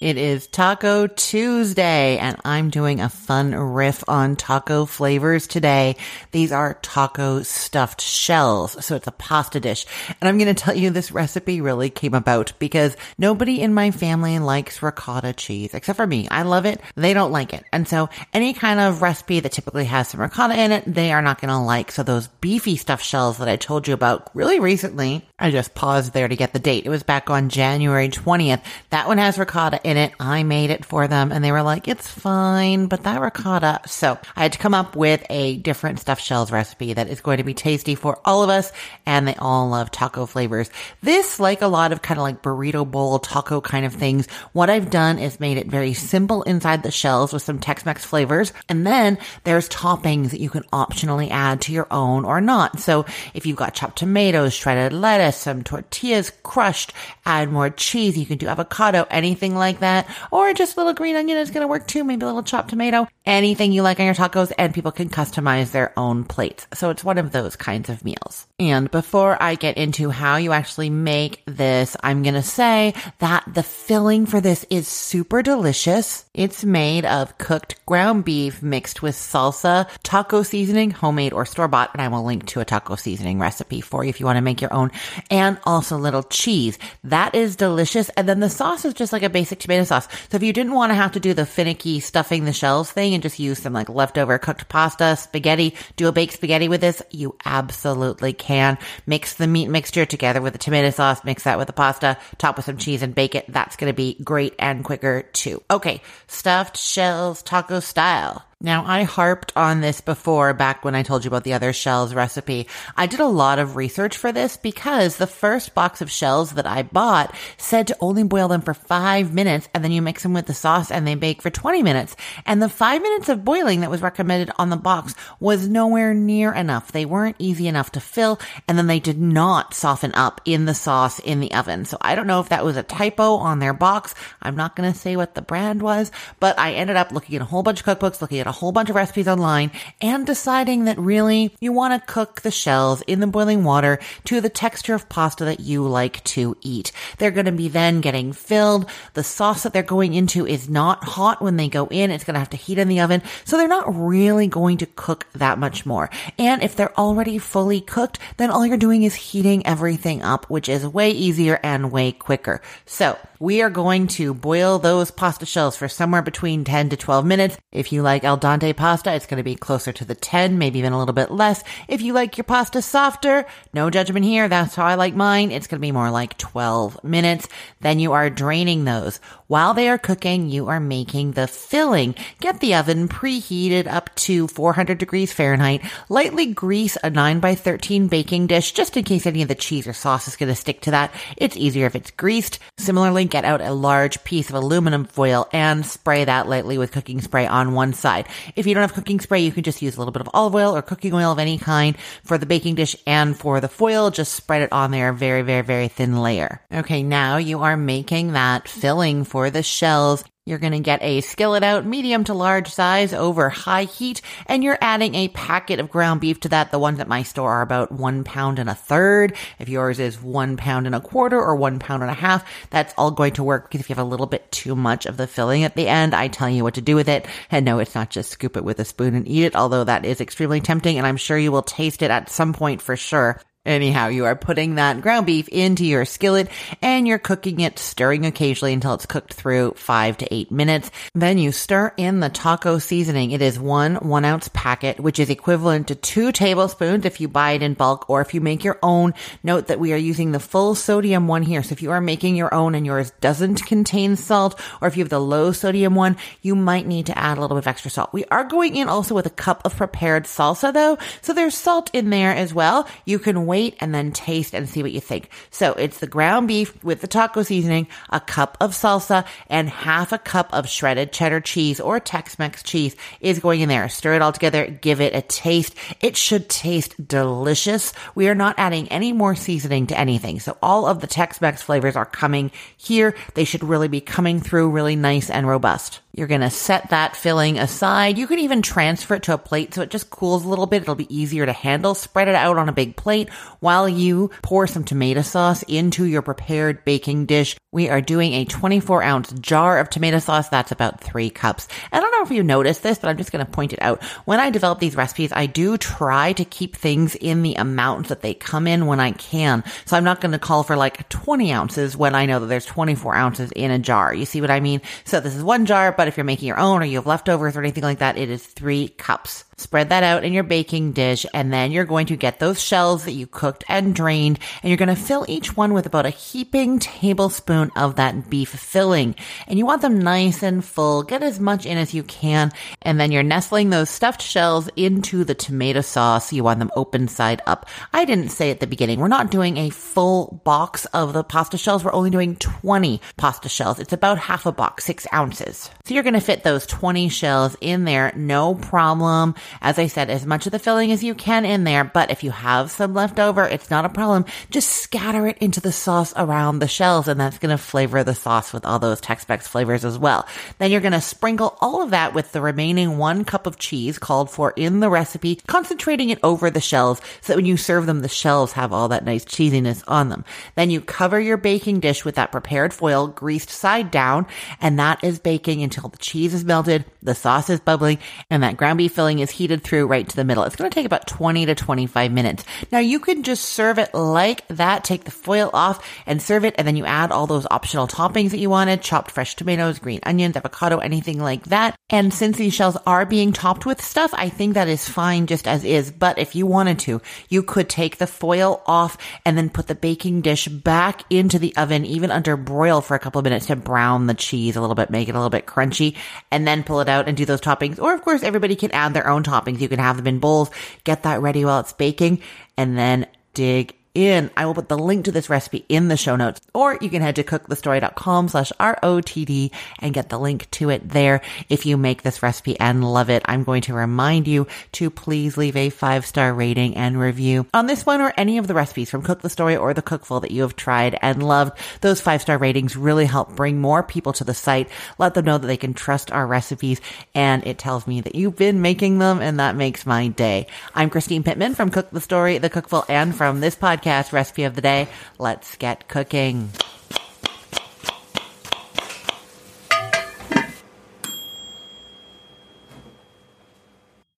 It is Taco Tuesday and I'm doing a fun riff on taco flavors today. These are taco stuffed shells. So it's a pasta dish. And I'm going to tell you this recipe really came about because nobody in my family likes ricotta cheese except for me. I love it. They don't like it. And so any kind of recipe that typically has some ricotta in it, they are not going to like. So those beefy stuffed shells that I told you about really recently, I just paused there to get the date. It was back on January 20th. That one has ricotta in it. I made it for them and they were like, it's fine, but that ricotta. So I had to come up with a different stuffed shells recipe that is going to be tasty for all of us. And they all love taco flavors. This, like a lot of kind of like burrito bowl taco kind of things, what I've done is made it very simple inside the shells with some Tex-Mex flavors. And then there's toppings that you can optionally add to your own or not. So if you've got chopped tomatoes, shredded lettuce, some tortillas crushed, add more cheese. You can do avocado, anything like that or just a little green onion is going to work too. Maybe a little chopped tomato, anything you like on your tacos and people can customize their own plates. So it's one of those kinds of meals. And before I get into how you actually make this, I'm going to say that the filling for this is super delicious. It's made of cooked ground beef mixed with salsa, taco seasoning, homemade or store bought. And I will link to a taco seasoning recipe for you if you want to make your own and also little cheese. That is delicious. And then the sauce is just like a basic tomato sauce. So if you didn't want to have to do the finicky stuffing the shells thing and just use some like leftover cooked pasta, spaghetti, do a baked spaghetti with this, you absolutely can. Mix the meat mixture together with the tomato sauce, mix that with the pasta, top with some cheese and bake it. That's going to be great and quicker too. Okay. Stuffed shells taco style. Now, I harped on this before back when I told you about the other shells recipe. I did a lot of research for this because the first box of shells that I bought said to only boil them for five minutes and then you mix them with the sauce and they bake for 20 minutes. And the five minutes of boiling that was recommended on the box was nowhere near enough. They weren't easy enough to fill and then they did not soften up in the sauce in the oven. So I don't know if that was a typo on their box. I'm not going to say what the brand was, but I ended up looking at a whole bunch of cookbooks, looking at a whole bunch of recipes online and deciding that really you want to cook the shells in the boiling water to the texture of pasta that you like to eat. They're going to be then getting filled. The sauce that they're going into is not hot when they go in. It's going to have to heat in the oven. So they're not really going to cook that much more. And if they're already fully cooked, then all you're doing is heating everything up, which is way easier and way quicker. So we are going to boil those pasta shells for somewhere between 10 to 12 minutes. If you like al dente pasta, it's going to be closer to the 10, maybe even a little bit less. If you like your pasta softer, no judgment here. That's how I like mine. It's going to be more like 12 minutes. Then you are draining those. While they are cooking, you are making the filling. Get the oven preheated up to 400 degrees Fahrenheit. Lightly grease a 9 by 13 baking dish just in case any of the cheese or sauce is going to stick to that. It's easier if it's greased. Similarly, get out a large piece of aluminum foil and spray that lightly with cooking spray on one side. If you don't have cooking spray, you can just use a little bit of olive oil or cooking oil of any kind for the baking dish and for the foil. Just spread it on there, very, very, very thin layer. Okay, now you are making that filling for the shells. You're going to get a skillet out, medium to large size over high heat, and you're adding a packet of ground beef to that. The ones at my store are about one pound and a third. If yours is one pound and a quarter or one pound and a half, that's all going to work because if you have a little bit too much of the filling at the end, I tell you what to do with it. And no, it's not just scoop it with a spoon and eat it, although that is extremely tempting and I'm sure you will taste it at some point for sure. Anyhow, you are putting that ground beef into your skillet and you're cooking it, stirring occasionally until it's cooked through five to eight minutes. Then you stir in the taco seasoning. It is one one ounce packet, which is equivalent to two tablespoons if you buy it in bulk or if you make your own. Note that we are using the full sodium one here. So if you are making your own and yours doesn't contain salt or if you have the low sodium one, you might need to add a little bit of extra salt. We are going in also with a cup of prepared salsa though. So there's salt in there as well. You can wait and then taste and see what you think. So it's the ground beef with the taco seasoning, a cup of salsa, and half a cup of shredded cheddar cheese or Tex-Mex cheese is going in there. Stir it all together, give it a taste. It should taste delicious. We are not adding any more seasoning to anything. So all of the Tex-Mex flavors are coming here. They should really be coming through really nice and robust. You're going to set that filling aside. You can even transfer it to a plate so it just cools a little bit. It'll be easier to handle. Spread it out on a big plate While you pour some tomato sauce into your prepared baking dish, we are doing a 24 ounce jar of tomato sauce. That's about three cups. I don't know if you noticed this, but I'm just going to point it out. When I develop these recipes, I do try to keep things in the amount that they come in when I can. So I'm not going to call for like 20 ounces when I know that there's 24 ounces in a jar. You see what I mean? So this is one jar, but if you're making your own or you have leftovers or anything like that, it is three cups. Spread that out in your baking dish and then you're going to get those shells that you cooked and drained and you're going to fill each one with about a heaping tablespoon of that beef filling. And you want them nice and full. Get as much in as you can. And then you're nestling those stuffed shells into the tomato sauce. You want them open side up. I didn't say at the beginning, we're not doing a full box of the pasta shells. We're only doing 20 pasta shells. It's about half a box, six ounces. So you're going to fit those 20 shells in there. No problem. As I said, as much of the filling as you can in there, but if you have some left over, it's not a problem. Just scatter it into the sauce around the shells and that's going to flavor the sauce with all those Tex-Mex flavors as well. Then you're going to sprinkle all of that with the remaining one cup of cheese called for in the recipe, concentrating it over the shells so that when you serve them, the shells have all that nice cheesiness on them. Then you cover your baking dish with that prepared foil greased side down and that is baking until the cheese is melted, the sauce is bubbling, and that ground beef filling is heated through right to the middle. It's going to take about 20 to 25 minutes. Now you can just serve it like that. Take the foil off and serve it. And then you add all those optional toppings that you wanted, chopped fresh tomatoes, green onions, avocado, anything like that. And since these shells are being topped with stuff, I think that is fine just as is. But if you wanted to, you could take the foil off and then put the baking dish back into the oven, even under broil for a couple of minutes to brown the cheese a little bit, make it a little bit crunchy, and then pull it out and do those toppings. Or of course, everybody can add their own toppings. You can have them in bowls, get that ready while it's baking, and then dig in. I will put the link to this recipe in the show notes, or you can head to cookthestory.com slash ROTD and get the link to it there. If you make this recipe and love it, I'm going to remind you to please leave a five star rating and review on this one or any of the recipes from Cook the Story or the Cookful that you have tried and loved. Those five star ratings really help bring more people to the site, let them know that they can trust our recipes, and it tells me that you've been making them, and that makes my day. I'm Christine Pittman from Cook the Story, the Cookful, and from this podcast podcast recipe of the day. Let's get cooking.